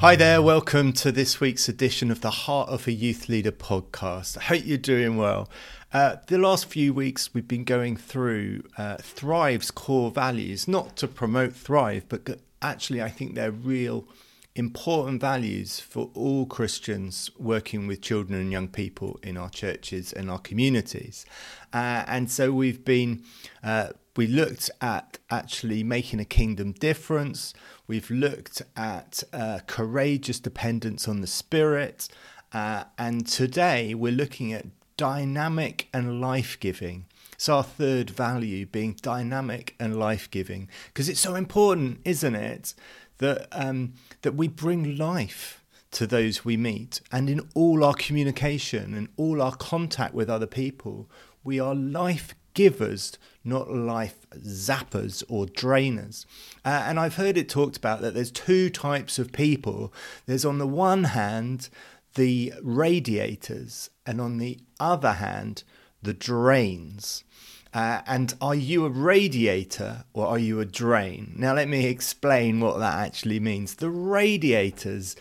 Hi there, welcome to this week's edition of the Heart of a Youth Leader podcast. I hope you're doing well. Uh, the last few weeks, we've been going through uh, Thrive's core values, not to promote Thrive, but actually, I think they're real important values for all Christians working with children and young people in our churches and our communities. Uh, and so we've been, uh, we looked at actually making a kingdom difference. We've looked at uh, courageous dependence on the Spirit. Uh, and today we're looking at dynamic and life giving. So, our third value being dynamic and life giving. Because it's so important, isn't it, that, um, that we bring life to those we meet. And in all our communication and all our contact with other people, we are life givers, not life zappers or drainers. Uh, and I've heard it talked about that there's two types of people. There's on the one hand the radiators, and on the other hand the drains. Uh, and are you a radiator or are you a drain? Now, let me explain what that actually means. The radiators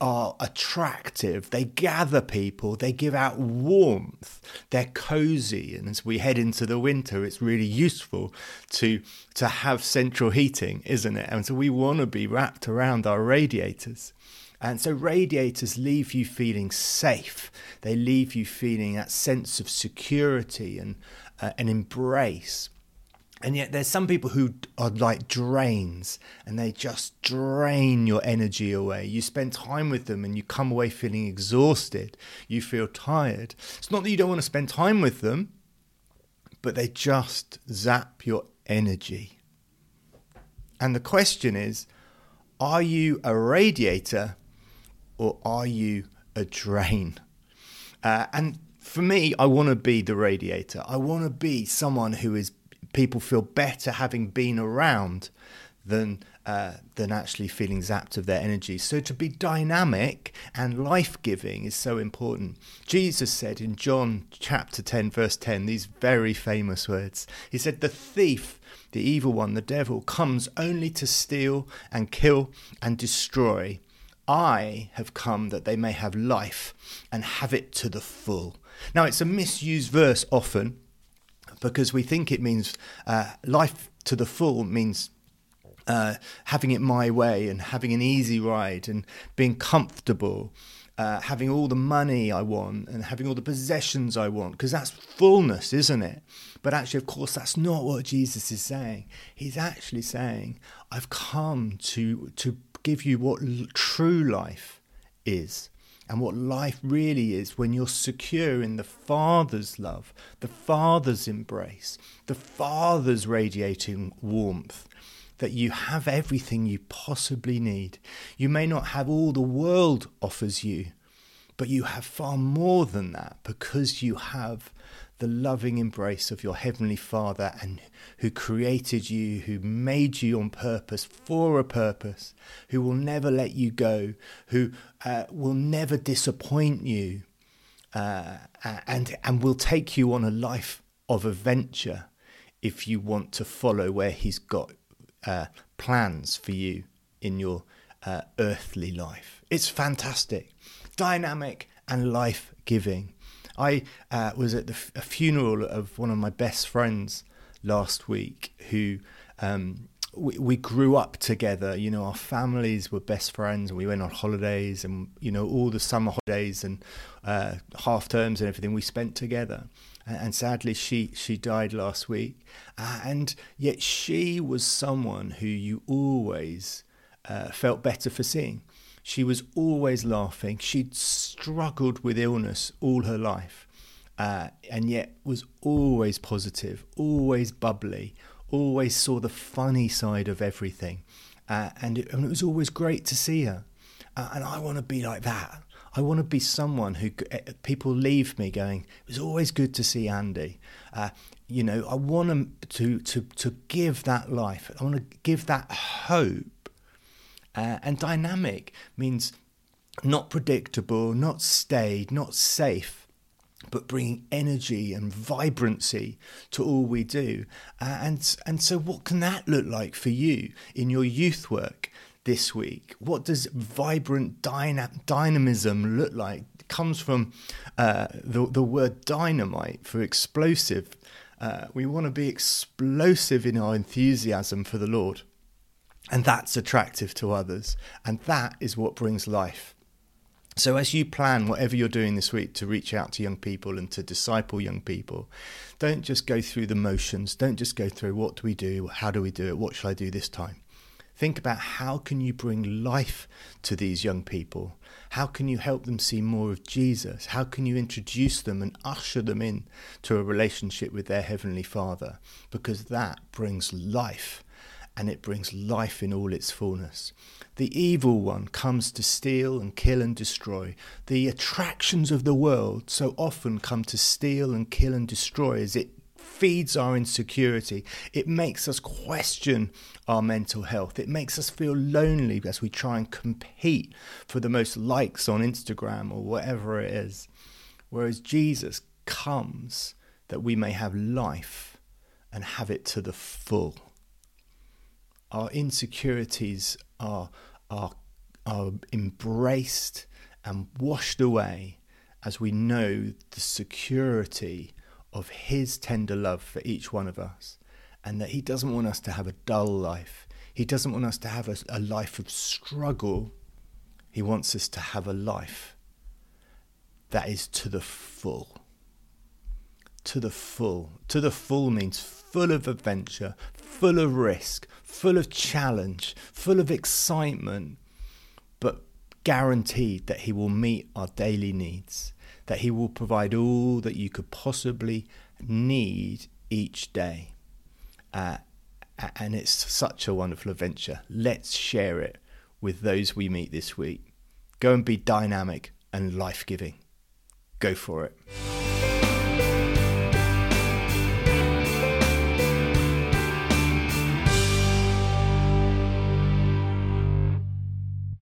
are attractive. They gather people. They give out warmth. They're cozy. And as we head into the winter, it's really useful to, to have central heating, isn't it? And so we want to be wrapped around our radiators. And so radiators leave you feeling safe. They leave you feeling that sense of security and uh, an embrace. And yet, there's some people who are like drains and they just drain your energy away. You spend time with them and you come away feeling exhausted. You feel tired. It's not that you don't want to spend time with them, but they just zap your energy. And the question is are you a radiator or are you a drain? Uh, and for me, I want to be the radiator. I want to be someone who is people feel better having been around than uh, than actually feeling zapped of their energy. So to be dynamic and life giving is so important. Jesus said in John chapter 10, verse 10, these very famous words. He said, The thief, the evil one, the devil, comes only to steal and kill and destroy. I have come that they may have life and have it to the full. Now, it's a misused verse often because we think it means uh, life to the full means uh, having it my way and having an easy ride and being comfortable. Uh, having all the money I want and having all the possessions I want, because that's fullness, isn't it? But actually, of course, that's not what Jesus is saying. He's actually saying, I've come to, to give you what l- true life is and what life really is when you're secure in the Father's love, the Father's embrace, the Father's radiating warmth, that you have everything you possibly need. You may not have all the world offers you, but you have far more than that because you have the loving embrace of your Heavenly Father and who created you, who made you on purpose for a purpose, who will never let you go, who uh, will never disappoint you, uh, and, and will take you on a life of adventure if you want to follow where He's got uh, plans for you in your uh, earthly life. It's fantastic, dynamic, and life giving. I uh, was at the f- a funeral of one of my best friends last week who um, we, we grew up together. You know, our families were best friends, and we went on holidays, and you know, all the summer holidays and uh, half terms and everything we spent together. And, sadly, she she died last week, uh, and yet she was someone who you always uh, felt better for seeing. She was always laughing. She'd struggled with illness all her life, uh, and yet was always positive, always bubbly, always saw the funny side of everything. Uh, and, it, and, it, was always great to see her. Uh, and I want to be like that. I want to be someone who eh, people leave me going, it was always good to see Andy. Uh, you know, I want to, to, to give that life. I want to give that hope uh, and dynamic means not predictable, not staid, not safe, but bringing energy and vibrancy to all we do. Uh, and, and so, what can that look like for you in your youth work? this week? What does vibrant dyna- dynamism look like? It comes from uh, the, the word dynamite for explosive. Uh, we want to be explosive in our enthusiasm for the Lord. And that's attractive to others. And that is what brings life. So, as you plan whatever you're doing this week to reach out to young people and to disciple young people, don't just go through the motions. Don't just go through what do we do? How do we do it? What shall I do this time? Think about how can you bring life to these young people? How can you help them see more of Jesus? How can you introduce them and usher them in to a relationship with their heavenly Father? Because that brings life and it brings life in all its fullness. The evil one comes to steal and kill and destroy. The attractions of the world so often come to steal and kill and destroy as it feeds our insecurity. It makes us question our mental health. It makes us feel lonely as we try and compete for the most likes on Instagram or whatever it is. Whereas Jesus comes that we may have life and have it to the full our insecurities are, are, are embraced and washed away as we know the security of His tender love for each one of us, and that He doesn't want us to have a dull life. He doesn't want us to have a, a life of struggle. He wants us to have a life that is to the full. To the full. To the full means full of adventure, full of risk, full of challenge, full of excitement, but guaranteed that He will meet our daily needs, that He will provide all that you could possibly need each day. Uh, and it's such a wonderful adventure. Let's share it with those we meet this week. Go and be dynamic and life giving. Go for it.